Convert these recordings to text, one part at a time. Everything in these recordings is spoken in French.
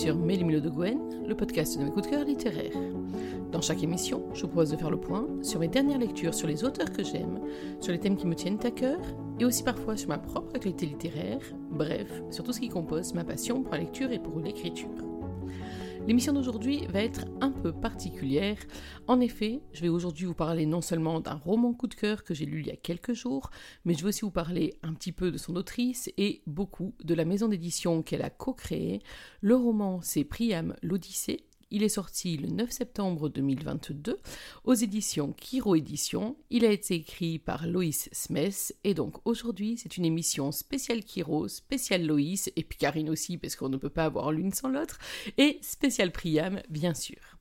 sur Mélimilo de Gwen, le podcast de mes coups de cœur littéraires. Dans chaque émission, je vous propose de faire le point sur mes dernières lectures sur les auteurs que j'aime, sur les thèmes qui me tiennent à cœur, et aussi parfois sur ma propre actualité littéraire, bref, sur tout ce qui compose ma passion pour la lecture et pour l'écriture. L'émission d'aujourd'hui va être un peu particulière. En effet, je vais aujourd'hui vous parler non seulement d'un roman coup de cœur que j'ai lu il y a quelques jours, mais je vais aussi vous parler un petit peu de son autrice et beaucoup de la maison d'édition qu'elle a co-créée. Le roman, c'est Priam l'Odyssée il est sorti le 9 septembre 2022 aux éditions Kiro Éditions. Il a été écrit par Loïs Smith et donc aujourd'hui c'est une émission spéciale Kiro, spéciale Loïs et puis Karine aussi parce qu'on ne peut pas avoir l'une sans l'autre et spéciale Priam bien sûr.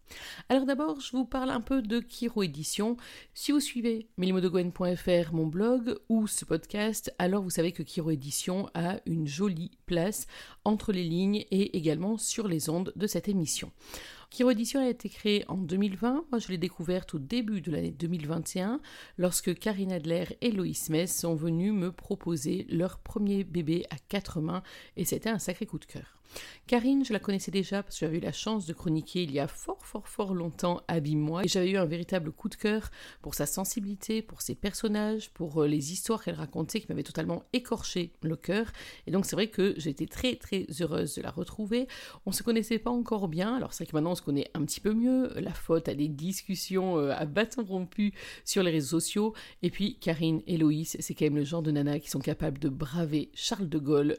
Alors d'abord, je vous parle un peu de Kiro Édition. Si vous suivez melimodogwen.fr, mon blog, ou ce podcast, alors vous savez que Kiro Édition a une jolie place entre les lignes et également sur les ondes de cette émission. Kiro Edition a été créée en 2020. Moi, je l'ai découverte au début de l'année 2021, lorsque Karine Adler et Loïs Mess sont venus me proposer leur premier bébé à quatre mains, et c'était un sacré coup de cœur. Karine, je la connaissais déjà parce que j'avais eu la chance de chroniquer il y a fort fort fort longtemps Abîme-moi et j'avais eu un véritable coup de cœur pour sa sensibilité, pour ses personnages, pour euh, les histoires qu'elle racontait qui m'avaient totalement écorché le cœur. Et donc c'est vrai que j'étais très très heureuse de la retrouver. On se connaissait pas encore bien, alors c'est vrai que maintenant on se connaît un petit peu mieux, la faute à des discussions euh, à bâton rompu sur les réseaux sociaux. Et puis Karine et c'est quand même le genre de nana qui sont capables de braver Charles de Gaulle,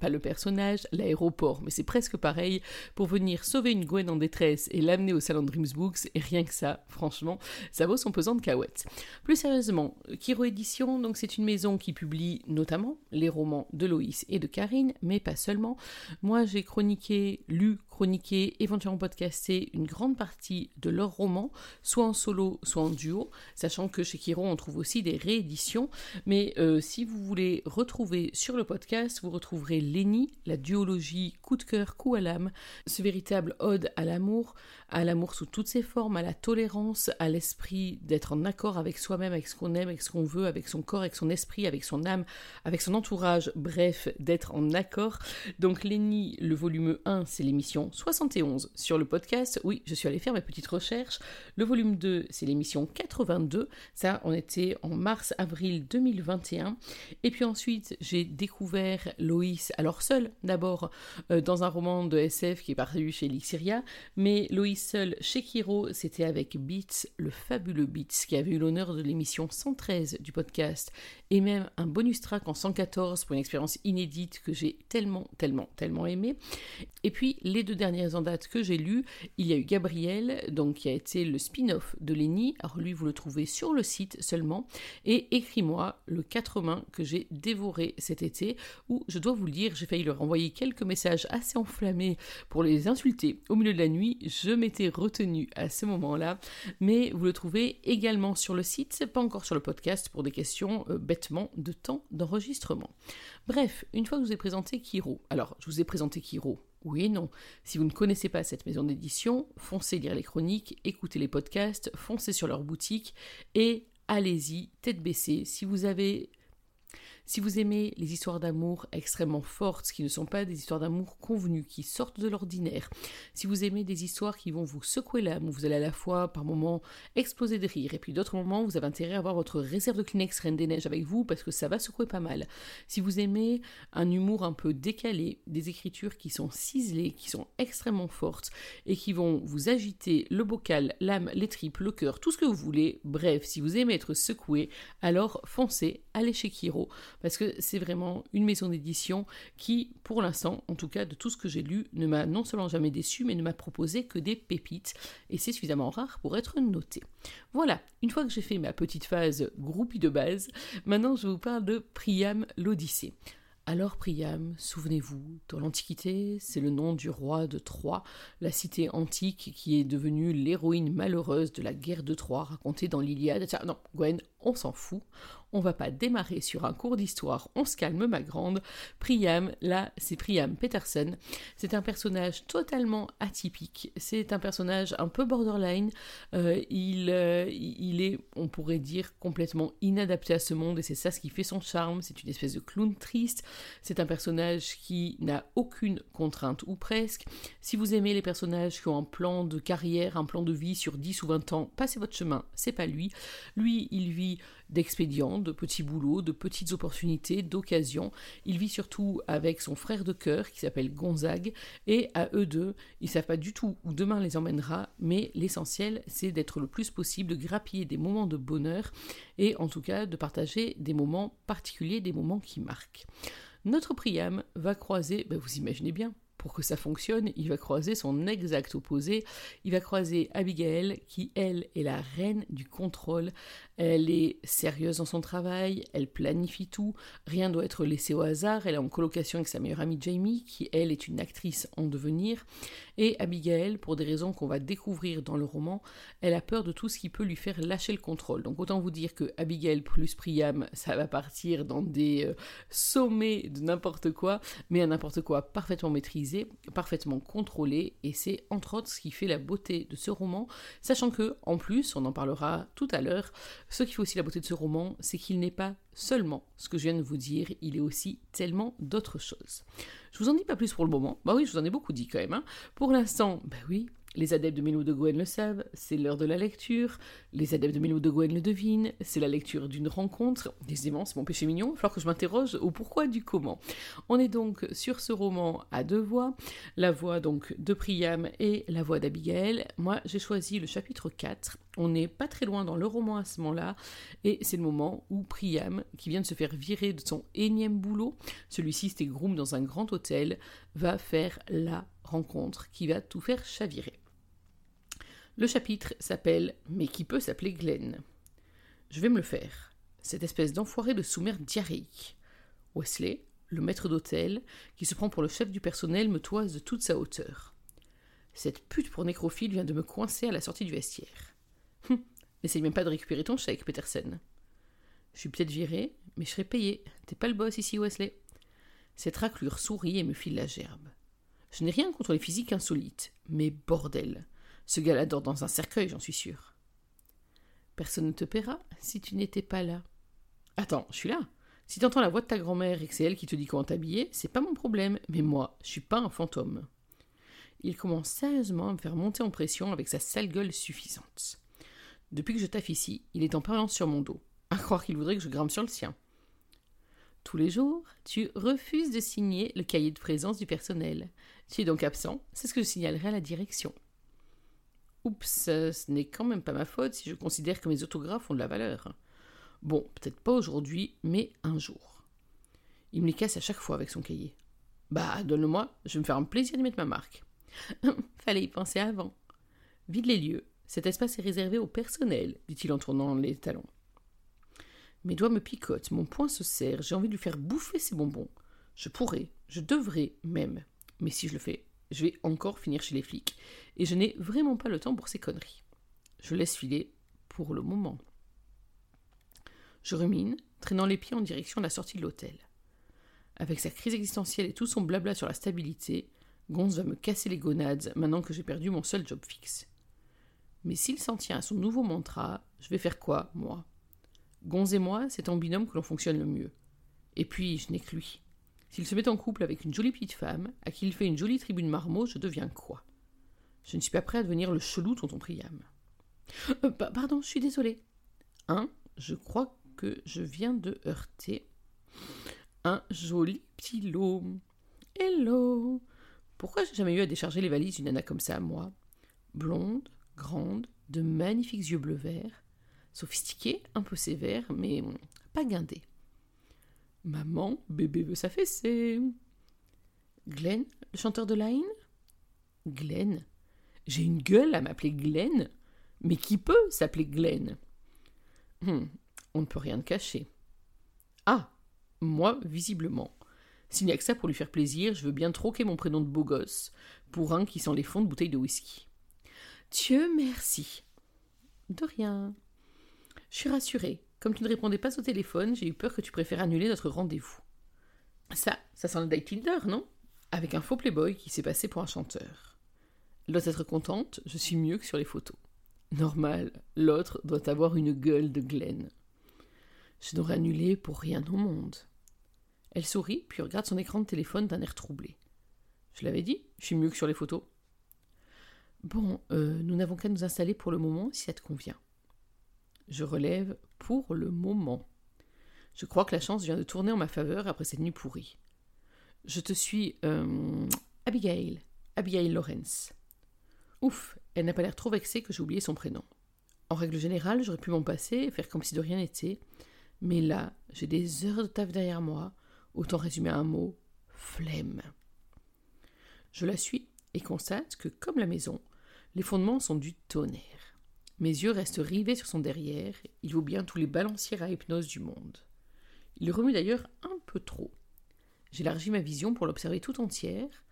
pas le personnage, l'aéroport mais c'est presque pareil, pour venir sauver une Gwen en détresse et l'amener au salon de Dreams Books, et rien que ça, franchement, ça vaut son pesant de cahuètes. Plus sérieusement, Kiro Édition, donc c'est une maison qui publie notamment les romans de Loïs et de Karine, mais pas seulement. Moi, j'ai chroniqué, lu, chroniqué, éventuellement podcasté une grande partie de leurs romans, soit en solo, soit en duo, sachant que chez Kiro, on trouve aussi des rééditions, mais euh, si vous voulez retrouver sur le podcast, vous retrouverez Lenny, la duologie coup de cœur, coup à l'âme, ce véritable ode à l'amour, à l'amour sous toutes ses formes, à la tolérance, à l'esprit d'être en accord avec soi-même, avec ce qu'on aime, avec ce qu'on veut, avec son corps, avec son esprit, avec son âme, avec son entourage, bref, d'être en accord. Donc Lenny, le volume 1, c'est l'émission 71 sur le podcast. Oui, je suis allée faire mes petites recherches. Le volume 2, c'est l'émission 82. Ça, on était en mars-avril 2021. Et puis ensuite, j'ai découvert Loïs, alors seul d'abord, euh, dans un roman de SF qui est paru chez Lixiria, mais Loïs seul chez Kiro, c'était avec Beats, le fabuleux Beats, qui avait eu l'honneur de l'émission 113 du podcast, et même un bonus track en 114 pour une expérience inédite que j'ai tellement, tellement, tellement aimé. Et puis, les deux dernières en date que j'ai lues, il y a eu Gabriel, donc qui a été le spin-off de Lenny, alors lui, vous le trouvez sur le site seulement, et Écris-moi, le 4 mains que j'ai dévoré cet été, où, je dois vous le dire, j'ai failli leur envoyer quelques messages assez enflammés pour les insulter au milieu de la nuit, je m'étais retenu à ce moment-là, mais vous le trouvez également sur le site, pas encore sur le podcast pour des questions euh, de temps d'enregistrement. Bref, une fois que je vous ai présenté Kiro, alors je vous ai présenté Kiro, oui et non. Si vous ne connaissez pas cette maison d'édition, foncez lire les chroniques, écoutez les podcasts, foncez sur leur boutique et allez-y, tête baissée. Si vous avez si vous aimez les histoires d'amour extrêmement fortes, qui ne sont pas des histoires d'amour convenues, qui sortent de l'ordinaire, si vous aimez des histoires qui vont vous secouer l'âme, où vous allez à la fois par moments exploser de rire, et puis d'autres moments vous avez intérêt à avoir votre réserve de Kleenex Reine des Neiges avec vous, parce que ça va secouer pas mal. Si vous aimez un humour un peu décalé, des écritures qui sont ciselées, qui sont extrêmement fortes, et qui vont vous agiter le bocal, l'âme, les tripes, le cœur, tout ce que vous voulez, bref, si vous aimez être secoué, alors foncez, allez chez Kiro, parce que c'est vraiment une maison d'édition qui, pour l'instant, en tout cas de tout ce que j'ai lu, ne m'a non seulement jamais déçu, mais ne m'a proposé que des pépites, et c'est suffisamment rare pour être noté. Voilà, une fois que j'ai fait ma petite phase groupie de base, maintenant je vous parle de Priam l'Odyssée. Alors Priam, souvenez-vous, dans l'Antiquité, c'est le nom du roi de Troie, la cité antique qui est devenue l'héroïne malheureuse de la guerre de Troie racontée dans l'Iliade. Non, Gwen, on s'en fout on va pas démarrer sur un cours d'histoire, on se calme ma grande. Priam, là, c'est Priam Peterson. C'est un personnage totalement atypique. C'est un personnage un peu borderline. Euh, il, euh, il est, on pourrait dire, complètement inadapté à ce monde et c'est ça ce qui fait son charme. C'est une espèce de clown triste. C'est un personnage qui n'a aucune contrainte ou presque. Si vous aimez les personnages qui ont un plan de carrière, un plan de vie sur 10 ou 20 ans, passez votre chemin, c'est pas lui. Lui, il vit d'expédients, de petits boulots, de petites opportunités, d'occasions. Il vit surtout avec son frère de cœur qui s'appelle Gonzague, et à eux deux, ils savent pas du tout où demain les emmènera, mais l'essentiel, c'est d'être le plus possible, de grappiller des moments de bonheur, et en tout cas de partager des moments particuliers, des moments qui marquent. Notre Priam va croiser, ben vous imaginez bien, pour que ça fonctionne, il va croiser son exact opposé. Il va croiser Abigail, qui, elle, est la reine du contrôle. Elle est sérieuse dans son travail, elle planifie tout, rien doit être laissé au hasard. Elle est en colocation avec sa meilleure amie Jamie, qui, elle, est une actrice en devenir. Et Abigail, pour des raisons qu'on va découvrir dans le roman, elle a peur de tout ce qui peut lui faire lâcher le contrôle. Donc autant vous dire que Abigail plus Priam, ça va partir dans des euh, sommets de n'importe quoi, mais à n'importe quoi parfaitement maîtrisé, parfaitement contrôlé, et c'est entre autres ce qui fait la beauté de ce roman, sachant que, en plus, on en parlera tout à l'heure, ce qui fait aussi la beauté de ce roman, c'est qu'il n'est pas seulement ce que je viens de vous dire, il est aussi tellement d'autres choses. Je vous en dis pas plus pour le moment. Bah oui, je vous en ai beaucoup dit quand même. Hein. Pour l'instant, bah oui, les adeptes de Milo de Gwen le savent, c'est l'heure de la lecture. Les adeptes de Milo de Gwen le devinent, c'est la lecture d'une rencontre. Décidément, c'est mon péché mignon, il falloir que je m'interroge au pourquoi du comment. On est donc sur ce roman à deux voix, la voix donc de Priam et la voix d'Abigail. Moi, j'ai choisi le chapitre 4. On n'est pas très loin dans le roman à ce moment-là, et c'est le moment où Priam, qui vient de se faire virer de son énième boulot, celui-ci c'était groom dans un grand hôtel, va faire la rencontre qui va tout faire chavirer. Le chapitre s'appelle Mais qui peut s'appeler Glenn? Je vais me le faire. Cette espèce d'enfoiré de sous-mer diarrhéique. Wesley, le maître d'hôtel, qui se prend pour le chef du personnel, me toise de toute sa hauteur. Cette pute pour nécrophile vient de me coincer à la sortie du vestiaire. N'essaye même pas de récupérer ton chèque, Peterson. Je suis peut-être viré, mais je serai payé. T'es pas le boss ici, Wesley. Cette raclure sourit et me file la gerbe. Je n'ai rien contre les physiques insolites, mais bordel. Ce gars-là dort dans un cercueil, j'en suis sûr. Personne ne te paiera si tu n'étais pas là. Attends, je suis là. Si t'entends la voix de ta grand-mère et que c'est elle qui te dit comment t'habiller, c'est pas mon problème, mais moi, je suis pas un fantôme. Il commence sérieusement à me faire monter en pression avec sa sale gueule suffisante. Depuis que je taffe ici, il est en permanence sur mon dos. À croire qu'il voudrait que je grimpe sur le sien. Tous les jours, tu refuses de signer le cahier de présence du personnel. Tu es donc absent, c'est ce que je signalerai à la direction. Oups, ce n'est quand même pas ma faute si je considère que mes autographes ont de la valeur. Bon, peut-être pas aujourd'hui, mais un jour. Il me les casse à chaque fois avec son cahier. Bah, donne-le-moi, je vais me faire un plaisir d'y mettre ma marque. Fallait y penser avant. Vide les lieux. Cet espace est réservé au personnel, dit-il en tournant les talons. Mes doigts me picotent, mon poing se serre, j'ai envie de lui faire bouffer ses bonbons. Je pourrais, je devrais même. Mais si je le fais, je vais encore finir chez les flics, et je n'ai vraiment pas le temps pour ces conneries. Je laisse filer pour le moment. Je rumine, traînant les pieds en direction de la sortie de l'hôtel. Avec sa crise existentielle et tout son blabla sur la stabilité, Gonz va me casser les gonades maintenant que j'ai perdu mon seul job fixe. Mais s'il s'en tient à son nouveau mantra, je vais faire quoi, moi? Gonz et moi, c'est en binôme que l'on fonctionne le mieux. Et puis, je n'ai que lui. S'il se met en couple avec une jolie petite femme, à qui il fait une jolie tribune marmot, je deviens quoi? Je ne suis pas prêt à devenir le chelou tonton Priam. Euh, pardon, je suis désolée. Un, je crois que je viens de heurter un joli petit lot. Hello Pourquoi j'ai jamais eu à décharger les valises d'une nana comme ça, moi? Blonde, grande, de magnifiques yeux bleu vert, sophistiquée, un peu sévère, mais pas guindée. Maman, bébé veut s'affaisser. Glenn, le chanteur de Line? Glenn J'ai une gueule à m'appeler Glenn Mais qui peut s'appeler Glenn? Hum, On ne peut rien cacher. Ah Moi, visiblement. S'il n'y a que ça pour lui faire plaisir, je veux bien troquer mon prénom de beau gosse pour un qui sent les fonds de bouteille de whisky. Dieu merci. De rien. Je suis rassurée Comme tu ne répondais pas au téléphone, j'ai eu peur que tu préfères annuler notre rendez-vous. Ça, ça sent le date Tinder, non? Avec un faux playboy qui s'est passé pour un chanteur. L'autre être contente, je suis mieux que sur les photos. Normal, l'autre doit avoir une gueule de Glenn. Je n'aurais annulé pour rien au monde. Elle sourit, puis regarde son écran de téléphone d'un air troublé. Je l'avais dit, je suis mieux que sur les photos. Bon, euh, nous n'avons qu'à nous installer pour le moment si ça te convient. Je relève pour le moment. Je crois que la chance vient de tourner en ma faveur après cette nuit pourrie. Je te suis. Euh, Abigail. Abigail Lawrence. Ouf, elle n'a pas l'air trop vexée que j'ai oublié son prénom. En règle générale, j'aurais pu m'en passer et faire comme si de rien n'était, mais là, j'ai des heures de taf derrière moi, autant résumer un mot flemme. Je la suis et constate que, comme la maison, les fondements sont du tonnerre. Mes yeux restent rivés sur son derrière, il vaut bien tous les balanciers à hypnose du monde. Il remue d'ailleurs un peu trop. J'élargis ma vision pour l'observer tout entière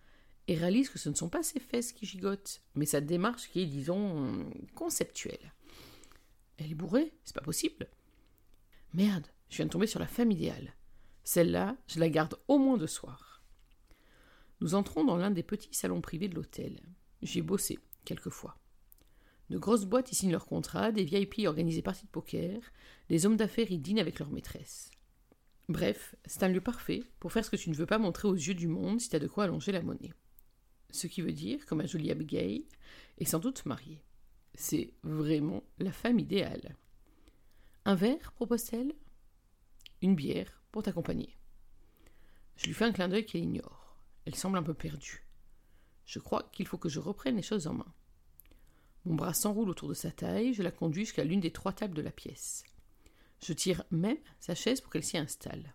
et réalise que ce ne sont pas ses fesses qui gigotent, mais sa démarche qui est, disons, conceptuelle. Elle est bourrée, c'est pas possible. Merde, je viens de tomber sur la femme idéale. Celle-là, je la garde au moins deux soirs. Nous entrons dans l'un des petits salons privés de l'hôtel. J'y ai bossé, quelquefois. De grosses boîtes y signent leurs contrats, des VIP organisent des parties de poker, des hommes d'affaires y dînent avec leurs maîtresses. Bref, c'est un lieu parfait pour faire ce que tu ne veux pas montrer aux yeux du monde si tu as de quoi allonger la monnaie. Ce qui veut dire que ma jolie Abigail est sans doute mariée. C'est vraiment la femme idéale. Un verre, propose-t-elle? Une bière pour t'accompagner. Je lui fais un clin d'œil qu'elle ignore. Elle semble un peu perdue. Je crois qu'il faut que je reprenne les choses en main. Mon bras s'enroule autour de sa taille, je la conduis jusqu'à l'une des trois tables de la pièce. Je tire même sa chaise pour qu'elle s'y installe.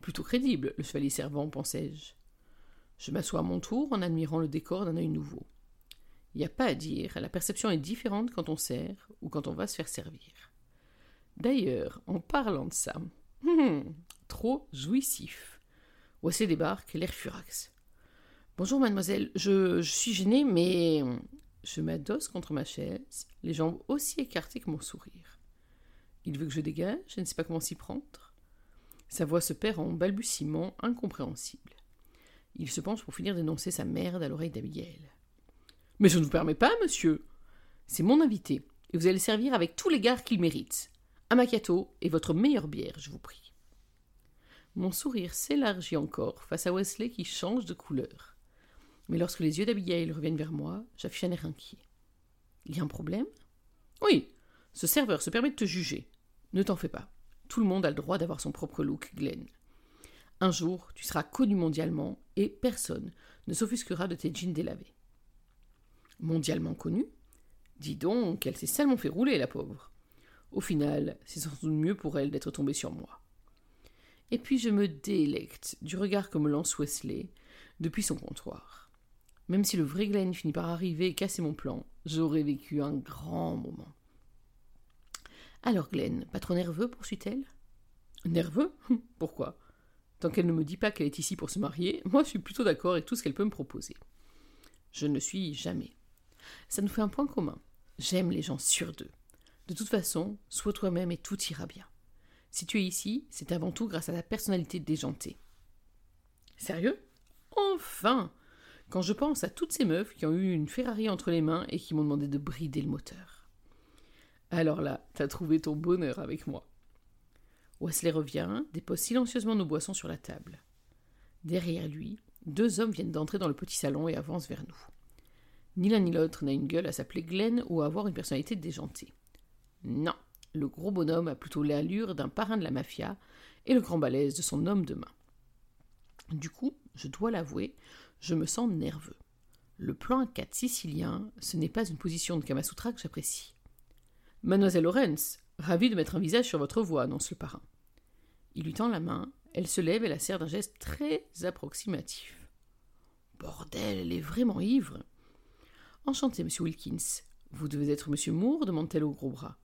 Plutôt crédible, le chevalier servant, pensai-je. Je m'assois à mon tour en admirant le décor d'un œil nouveau. Il n'y a pas à dire, la perception est différente quand on sert ou quand on va se faire servir. D'ailleurs, en parlant de ça, hum, trop jouissif. Wesley débarque, l'air furax. Bonjour, mademoiselle, je, suis gênée, mais. Je m'adosse contre ma chaise, les jambes aussi écartées que mon sourire. Il veut que je dégage, je ne sais pas comment s'y prendre. Sa voix se perd en balbutiements incompréhensibles. Il se penche pour finir d'énoncer sa merde à l'oreille d'Abigail. Mais je ne vous permets pas, monsieur. C'est mon invité, et vous allez servir avec tous les gards qu'il mérite un macchiato et votre meilleure bière, je vous prie. Mon sourire s'élargit encore face à Wesley qui change de couleur. Mais lorsque les yeux d'Abigail reviennent vers moi, j'affiche un air inquiet. Il y a un problème? Oui, ce serveur se permet de te juger. Ne t'en fais pas. Tout le monde a le droit d'avoir son propre look, Glenn. Un jour, tu seras connu mondialement et personne ne s'offusquera de tes jeans délavés. Mondialement connu? Dis donc, elle s'est salement fait rouler, la pauvre. Au final, c'est sans doute mieux pour elle d'être tombée sur moi. Et puis je me délecte du regard que me lance Wesley depuis son comptoir. Même si le vrai Glenn finit par arriver et casser mon plan, j'aurais vécu un grand moment. Alors Glenn, pas trop nerveux, poursuit-elle? Nerveux? Pourquoi? Tant qu'elle ne me dit pas qu'elle est ici pour se marier, moi je suis plutôt d'accord avec tout ce qu'elle peut me proposer. Je ne suis jamais. Ça nous fait un point commun. J'aime les gens sûrs d'eux. De toute façon, sois toi-même et tout ira bien. Si tu es ici, c'est avant tout grâce à ta personnalité déjantée. Sérieux? Enfin Quand je pense à toutes ces meufs qui ont eu une Ferrari entre les mains et qui m'ont demandé de brider le moteur. Alors là, t'as trouvé ton bonheur avec moi. Wesley revient, dépose silencieusement nos boissons sur la table. Derrière lui, deux hommes viennent d'entrer dans le petit salon et avancent vers nous. Ni l'un ni l'autre n'a une gueule à s'appeler Glenn ou à avoir une personnalité déjantée. Non, le gros bonhomme a plutôt l'allure d'un parrain de la mafia et le grand balèze de son homme de main. Du coup, je dois l'avouer, je me sens nerveux. Le plan à quatre sicilien, ce n'est pas une position de Kamasutra que j'apprécie. Mademoiselle Lorenz, ravie de mettre un visage sur votre voix, annonce le parrain. Il lui tend la main, elle se lève et la serre d'un geste très approximatif. Bordel, elle est vraiment ivre. Enchanté, monsieur Wilkins. Vous devez être monsieur Moore demande-t-elle au gros bras.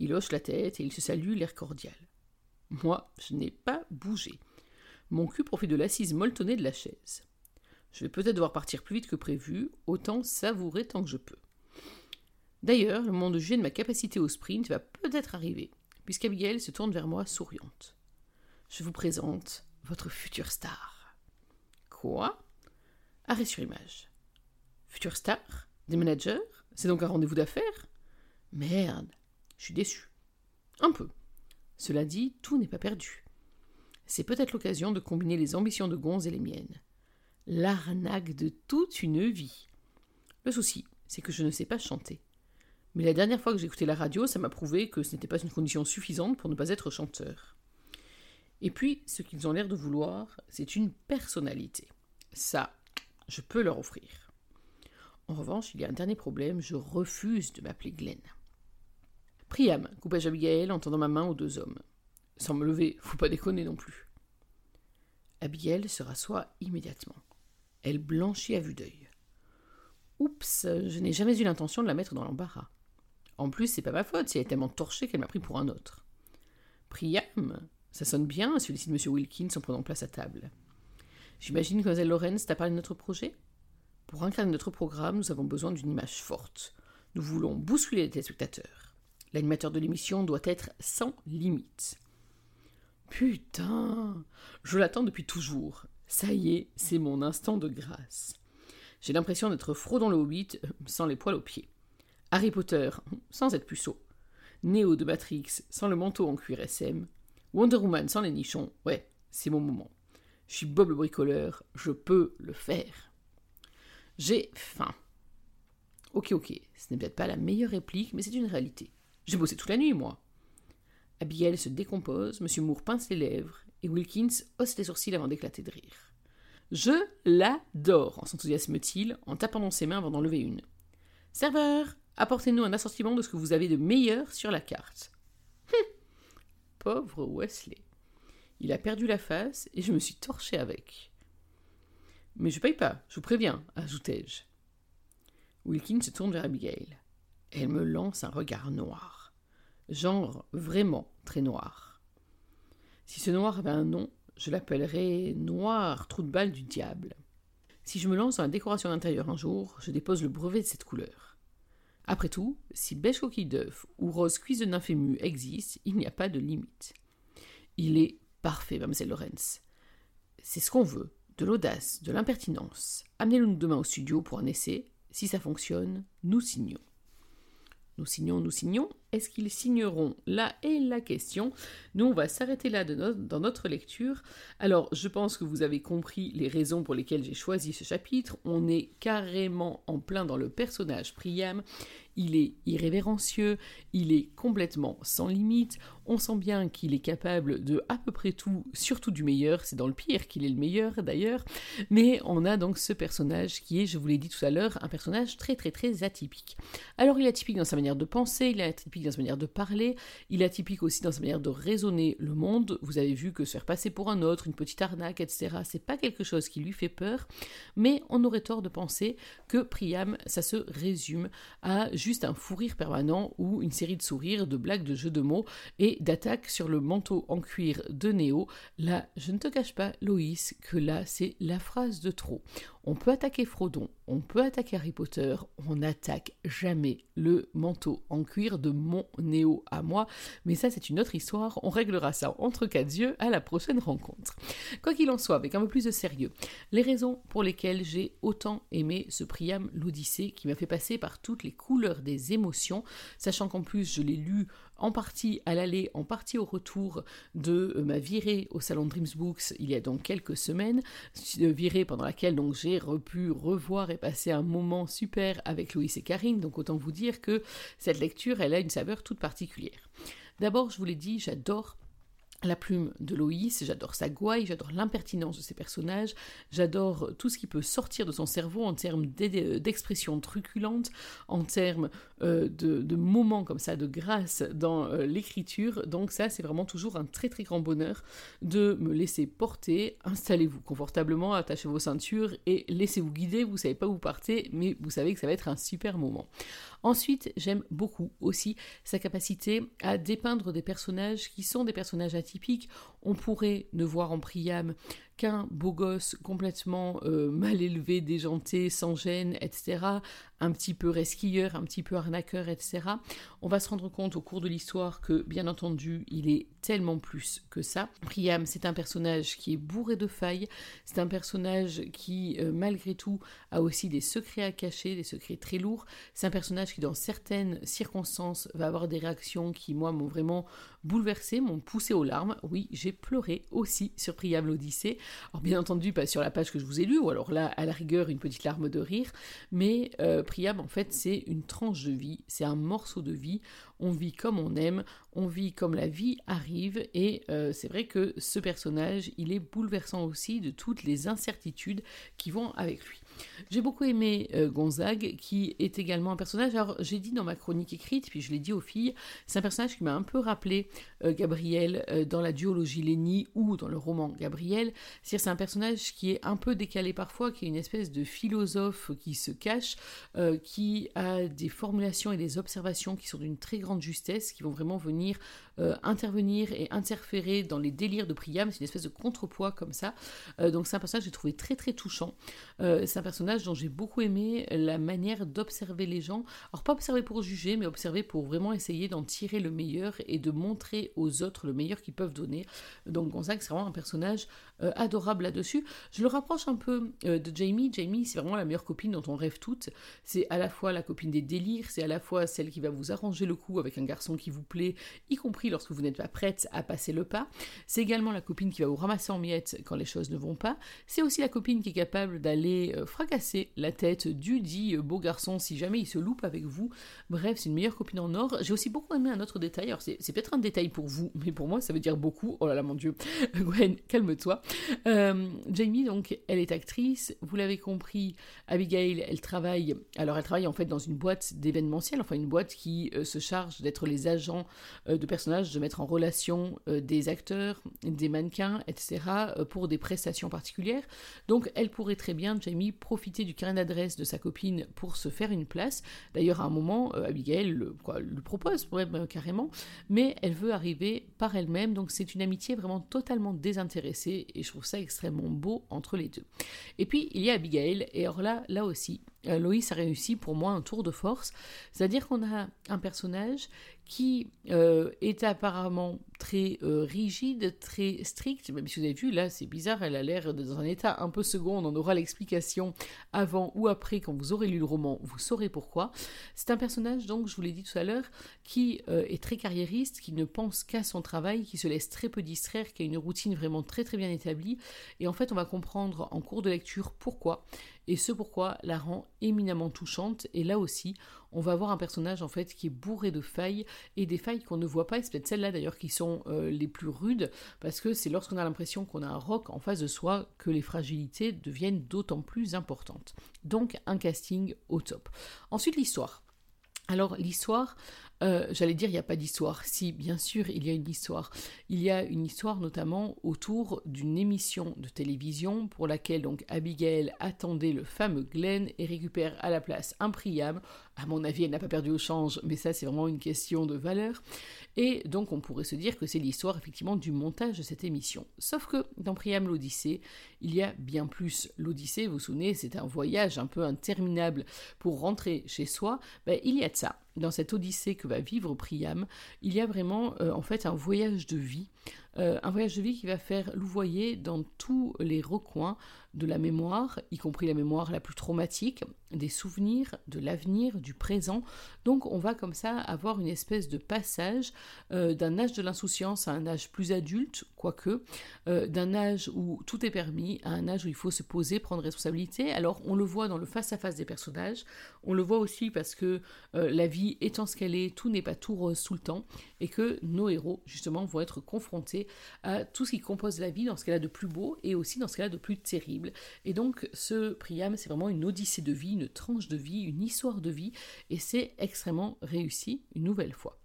Il hoche la tête et il se salue, l'air cordial. Moi, je n'ai pas bougé. Mon cul profite de l'assise molletonnée de la chaise. Je vais peut-être devoir partir plus vite que prévu, autant savourer tant que je peux. D'ailleurs, le moment de juger de ma capacité au sprint va peut-être arriver. puisqu'Abigail se tourne vers moi souriante. Je vous présente votre future star. Quoi? Arrêt sur image. Future star? Des managers? C'est donc un rendez-vous d'affaires? Merde, je suis déçu. Un peu. Cela dit, tout n'est pas perdu. C'est peut-être l'occasion de combiner les ambitions de Gonze et les miennes. L'arnaque de toute une vie. Le souci, c'est que je ne sais pas chanter. Mais la dernière fois que j'ai écouté la radio, ça m'a prouvé que ce n'était pas une condition suffisante pour ne pas être chanteur. Et puis, ce qu'ils ont l'air de vouloir, c'est une personnalité. Ça, je peux leur offrir. En revanche, il y a un dernier problème, je refuse de m'appeler Glenn. Priam, coupai-je Abigail en tendant ma main aux deux hommes. Sans me lever, faut pas déconner non plus. Abigail se rassoit immédiatement. Elle blanchit à vue d'œil. Oups, je n'ai jamais eu l'intention de la mettre dans l'embarras. En plus, c'est pas ma faute si elle est tellement torchée qu'elle m'a pris pour un autre. Priam, ça sonne bien, celui-ci de M. Wilkins en prenant place à table. J'imagine que Mlle Lorenz t'a parlé de notre projet? Pour incarner notre programme, nous avons besoin d'une image forte. Nous voulons bousculer les téléspectateurs. L'animateur de l'émission doit être sans limite. Putain Je l'attends depuis toujours. Ça y est, c'est mon instant de grâce. J'ai l'impression d'être Frodon le Hobbit euh, sans les poils aux pieds. Harry Potter sans être puceau. Néo de Matrix sans le manteau en cuir SM. Wonder Woman sans les nichons. Ouais, c'est mon moment. Je suis Bob le bricoleur, je peux le faire. J'ai faim. Ok, ok, ce n'est peut-être pas la meilleure réplique, mais c'est une réalité. J'ai bossé toute la nuit, moi. Abigail se décompose, M. Moore pince les lèvres, et Wilkins hausse les sourcils avant d'éclater de rire. Je l'adore, en s'enthousiasme-t-il, en tapant dans ses mains avant d'en lever une. Serveur, apportez-nous un assortiment de ce que vous avez de meilleur sur la carte. Hum, pauvre Wesley. Il a perdu la face et je me suis torché avec. Mais je paye pas, je vous préviens, ajoutai-je. Wilkins se tourne vers Abigail. Elle me lance un regard noir. Genre vraiment très noir. Si ce noir avait un nom, je l'appellerais Noir trou de balle du diable. Si je me lance dans la décoration d'intérieur un jour, je dépose le brevet de cette couleur. Après tout, si beige coquille d'œuf ou rose cuisse de nymphému existe, il n'y a pas de limite. Il est Parfait, mademoiselle Lorenz. C'est ce qu'on veut. De l'audace, de l'impertinence. Amenez-le demain au studio pour un essai. Si ça fonctionne, nous signons. Nous signons, nous signons. Est-ce qu'ils signeront Là est la question. Nous, on va s'arrêter là dans notre lecture. Alors, je pense que vous avez compris les raisons pour lesquelles j'ai choisi ce chapitre. On est carrément en plein dans le personnage Priam il est irrévérencieux, il est complètement sans limite, on sent bien qu'il est capable de à peu près tout, surtout du meilleur, c'est dans le pire qu'il est le meilleur d'ailleurs, mais on a donc ce personnage qui est, je vous l'ai dit tout à l'heure, un personnage très très très atypique. Alors il est atypique dans sa manière de penser, il est atypique dans sa manière de parler, il est atypique aussi dans sa manière de raisonner le monde, vous avez vu que se faire passer pour un autre, une petite arnaque, etc., c'est pas quelque chose qui lui fait peur, mais on aurait tort de penser que Priam, ça se résume à juste un fou rire permanent ou une série de sourires, de blagues, de jeux de mots et d'attaques sur le manteau en cuir de Néo. Là, je ne te cache pas, Loïs, que là, c'est la phrase de trop. On peut attaquer Frodon, on peut attaquer Harry Potter, on n'attaque jamais le manteau en cuir de mon Néo à moi, mais ça c'est une autre histoire, on réglera ça entre quatre yeux à la prochaine rencontre. Quoi qu'il en soit, avec un peu plus de sérieux, les raisons pour lesquelles j'ai autant aimé ce Priam l'Odyssée qui m'a fait passer par toutes les couleurs des émotions, sachant qu'en plus je l'ai lu en partie à l'aller, en partie au retour de euh, ma virée au salon Dreams Books il y a donc quelques semaines, euh, virée pendant laquelle donc j'ai pu revoir et passer un moment super avec Louis et Karine, donc autant vous dire que cette lecture elle a une saveur toute particulière. D'abord, je vous l'ai dit, j'adore la plume de Loïs, j'adore sa gouaille, j'adore l'impertinence de ses personnages, j'adore tout ce qui peut sortir de son cerveau en termes d'expression truculente, en termes euh, de, moments comme ça de grâce dans euh, l'écriture. Donc ça, c'est vraiment toujours un très très grand bonheur de me laisser porter. Installez-vous confortablement, attachez vos ceintures et laissez-vous guider. Vous savez pas où vous partez, mais vous savez que ça va être un super moment. Ensuite, j'aime beaucoup aussi sa capacité à dépeindre des personnages qui sont des personnages atypiques. On pourrait ne voir en Priam qu'un beau gosse complètement euh, mal élevé, déjanté, sans gêne, etc., un petit peu resquilleur, un petit peu arnaqueur, etc., on va se rendre compte au cours de l'histoire que, bien entendu, il est tellement plus que ça. Priam, c'est un personnage qui est bourré de failles, c'est un personnage qui, euh, malgré tout, a aussi des secrets à cacher, des secrets très lourds. C'est un personnage qui, dans certaines circonstances, va avoir des réactions qui, moi, m'ont vraiment bouleversé, m'ont poussé aux larmes. Oui, j'ai pleuré aussi sur Priam l'Odyssée. Alors bien entendu, pas sur la page que je vous ai lue, ou alors là, à la rigueur, une petite larme de rire, mais euh, Priam, en fait, c'est une tranche de vie, c'est un morceau de vie, on vit comme on aime, on vit comme la vie arrive, et euh, c'est vrai que ce personnage, il est bouleversant aussi de toutes les incertitudes qui vont avec lui. J'ai beaucoup aimé euh, Gonzague, qui est également un personnage. Alors, j'ai dit dans ma chronique écrite, puis je l'ai dit aux filles, c'est un personnage qui m'a un peu rappelé euh, Gabriel euh, dans la duologie Lenny ou dans le roman Gabriel. C'est-à-dire, c'est un personnage qui est un peu décalé parfois, qui est une espèce de philosophe qui se cache, qui a des formulations et des observations qui sont d'une très grande justesse, qui vont vraiment venir intervenir et interférer dans les délires de Priam. C'est une espèce de contrepoids comme ça. donc, c'est un personnage que j'ai trouvé très très touchant. Personnage dont j'ai beaucoup aimé la manière d'observer les gens. Alors pas observer pour juger, mais observer pour vraiment essayer d'en tirer le meilleur et de montrer aux autres le meilleur qu'ils peuvent donner. Donc Gonzague, c'est vraiment un personnage euh, adorable là-dessus. Je le rapproche un peu euh, de Jamie. Jamie, c'est vraiment la meilleure copine dont on rêve toutes. C'est à la fois la copine des délires, c'est à la fois celle qui va vous arranger le coup avec un garçon qui vous plaît, y compris lorsque vous n'êtes pas prête à passer le pas. C'est également la copine qui va vous ramasser en miettes quand les choses ne vont pas. C'est aussi la copine qui est capable d'aller euh, fracasser la tête du dit beau garçon si jamais il se loupe avec vous. Bref, c'est une meilleure copine en or. J'ai aussi beaucoup aimé un autre détail. Alors, c'est, peut-être un détail pour vous, mais pour moi, ça veut dire beaucoup. Oh là là, mon Dieu. Gwen, calme-toi. Euh, Jamie, donc, elle est actrice. Vous l'avez compris, Abigail, elle travaille. Alors, elle travaille en fait dans une boîte d'événementiel, enfin, une boîte qui euh, se charge d'être les agents euh, de personnages, de mettre en relation des acteurs, des mannequins, etc., pour des prestations particulières. Donc, elle pourrait très bien, Jamie, profiter du carnet d'adresse de sa copine pour se faire une place. D'ailleurs, à un moment, euh, Abigail le, propose carrément, mais elle veut arriver par elle-même. Donc, c'est une amitié vraiment totalement désintéressée et je trouve ça extrêmement beau entre les deux. Et puis, il y a Abigail, et alors là, là aussi, Loïs a réussi pour moi un tour de force, c'est-à-dire qu'on a un personnage qui euh, est apparemment très euh, rigide, très strict, même si vous avez vu, là c'est bizarre, elle a l'air dans un état un peu second, on en aura l'explication avant ou après quand vous aurez lu le roman, vous saurez pourquoi. C'est un personnage, donc je vous l'ai dit tout à l'heure, qui est très carriériste, qui ne pense qu'à son travail, qui se laisse très peu distraire, qui a une routine vraiment très très bien établie, et en fait on va comprendre en cours de lecture pourquoi et ce pourquoi la rend éminemment touchante. Et là aussi, on va avoir un personnage en fait qui est bourré de failles et des failles qu'on ne voit pas. Et c'est peut-être celles-là d'ailleurs qui sont euh, les plus rudes parce que c'est lorsqu'on a l'impression qu'on a un roc en face de soi que les fragilités deviennent d'autant plus importantes. Donc un casting au top. Ensuite l'histoire. Alors l'histoire, euh, j'allais dire il n'y a pas d'histoire. Si, bien sûr, il y a une histoire. Il y a une histoire notamment autour d'une émission de télévision pour laquelle donc Abigail attendait le fameux Glenn et récupère à la place un Priam. À mon avis, elle n'a pas perdu au change, mais ça c'est vraiment une question de valeur. Et donc on pourrait se dire que c'est l'histoire effectivement du montage de cette émission. Sauf que dans Priam l'Odyssée, il y a bien plus. L'Odyssée, vous vous souvenez, c'est un voyage un peu interminable pour rentrer chez soi. Ben, il y a de ça. Dans cette Odyssée que va vivre Priam, il y a vraiment euh, en fait un voyage de vie euh, un voyage de vie qui va faire louvoyer dans tous les recoins de la mémoire, y compris la mémoire la plus traumatique, des souvenirs, de l'avenir, du présent. Donc on va comme ça avoir une espèce de passage euh, d'un âge de l'insouciance à un âge plus adulte, quoique, euh, d'un âge où tout est permis à un âge où il faut se poser, prendre responsabilité. Alors on le voit dans le face-à-face des personnages, on le voit aussi parce que la vie étant ce qu'elle est, tout n'est pas tout rose tout le temps, et que nos héros justement vont être confrontés à tout ce qui compose la vie dans ce qu'elle a de plus beau et aussi dans ce qu'elle a de plus terrible. Et donc ce Priam, c'est vraiment une odyssée de vie, une tranche de vie, une histoire de vie, et c'est extrêmement réussi une nouvelle fois.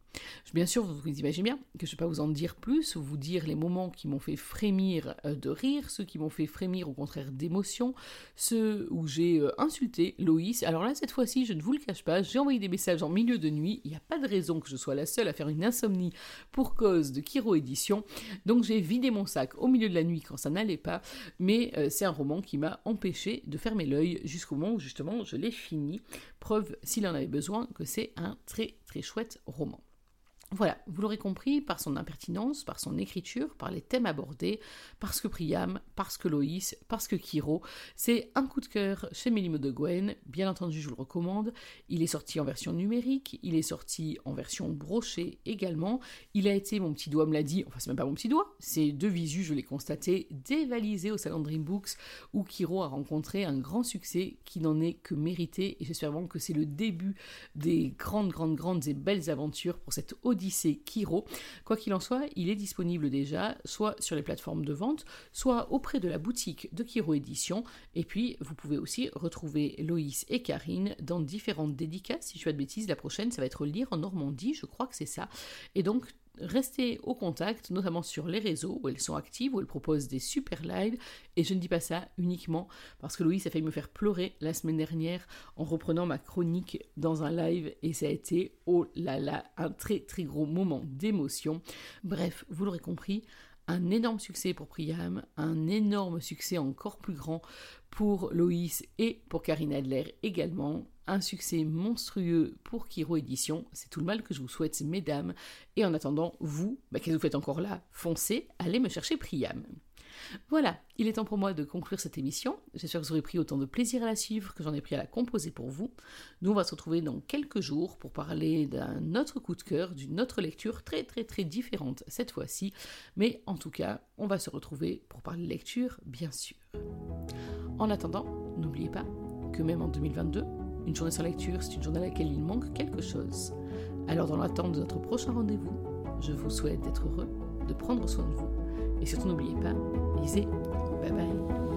Bien sûr, vous imaginez bien que je ne vais pas vous en dire plus, vous dire les moments qui m'ont fait frémir euh, de rire, ceux qui m'ont fait frémir au contraire d'émotion, ceux où j'ai euh, insulté Loïs. Alors là, cette fois-ci, je ne vous le cache pas, j'ai envoyé des messages en milieu de nuit. Il n'y a pas de raison que je sois la seule à faire une insomnie pour cause de Kiro Édition. Donc j'ai vidé mon sac au milieu de la nuit quand ça n'allait pas. Mais euh, c'est un roman qui m'a empêché de fermer l'œil jusqu'au moment où justement je l'ai fini. Preuve, s'il en avait besoin, que c'est un très très chouette roman. Voilà, vous l'aurez compris, par son impertinence, par son écriture, par les thèmes abordés, parce que Priam, parce que Loïs, parce que Kiro, c'est un coup de cœur chez Mélimo de Gwen, bien entendu je vous le recommande, il est sorti en version numérique, il est sorti en version brochée également, il a été, mon petit doigt me l'a dit, enfin c'est même pas mon petit doigt, c'est de visu, je l'ai constaté, dévalisé au salon Dream Books, où Kiro a rencontré un grand succès qui n'en est que mérité, et j'espère vraiment que c'est le début des grandes, grandes, grandes et belles aventures pour cette audience Odyssée Kiro. Quoi qu'il en soit, il est disponible déjà soit sur les plateformes de vente, soit auprès de la boutique de Kiro Édition. Et puis, vous pouvez aussi retrouver Loïs et Karine dans différentes dédicaces. Si je fais de bêtises, la prochaine, ça va être Lire en Normandie, je crois que c'est ça. Et donc, restez au contact, notamment sur les réseaux où elles sont actives, où elles proposent des super lives. Et je ne dis pas ça uniquement parce que Louis a failli me faire pleurer la semaine dernière en reprenant ma chronique dans un live et ça a été, oh là là, un très très gros moment d'émotion. Bref, vous l'aurez compris, un énorme succès pour Priam, un énorme succès encore plus grand pour Loïs et pour Karine Adler également. Un succès monstrueux pour Kiro Édition. C'est tout le mal que je vous souhaite, mesdames. Et en attendant, vous, bah, qu'est-ce que vous faites encore là? Foncez, allez me chercher Priam. Voilà, il est temps pour moi de conclure cette émission. J'espère que vous aurez pris autant de plaisir à la suivre que j'en ai pris à la composer pour vous. Nous, on va se retrouver dans quelques jours pour parler d'un autre coup de cœur, d'une autre lecture très très très différente cette fois-ci. Mais en tout cas, on va se retrouver pour parler lecture, bien sûr. En attendant, n'oubliez pas que même en 2022, une journée sans lecture, c'est une journée à laquelle il manque quelque chose. Alors dans l'attente de notre prochain rendez-vous, je vous souhaite d'être heureux, de prendre soin de vous et surtout n'oubliez pas, lisez. Bye bye.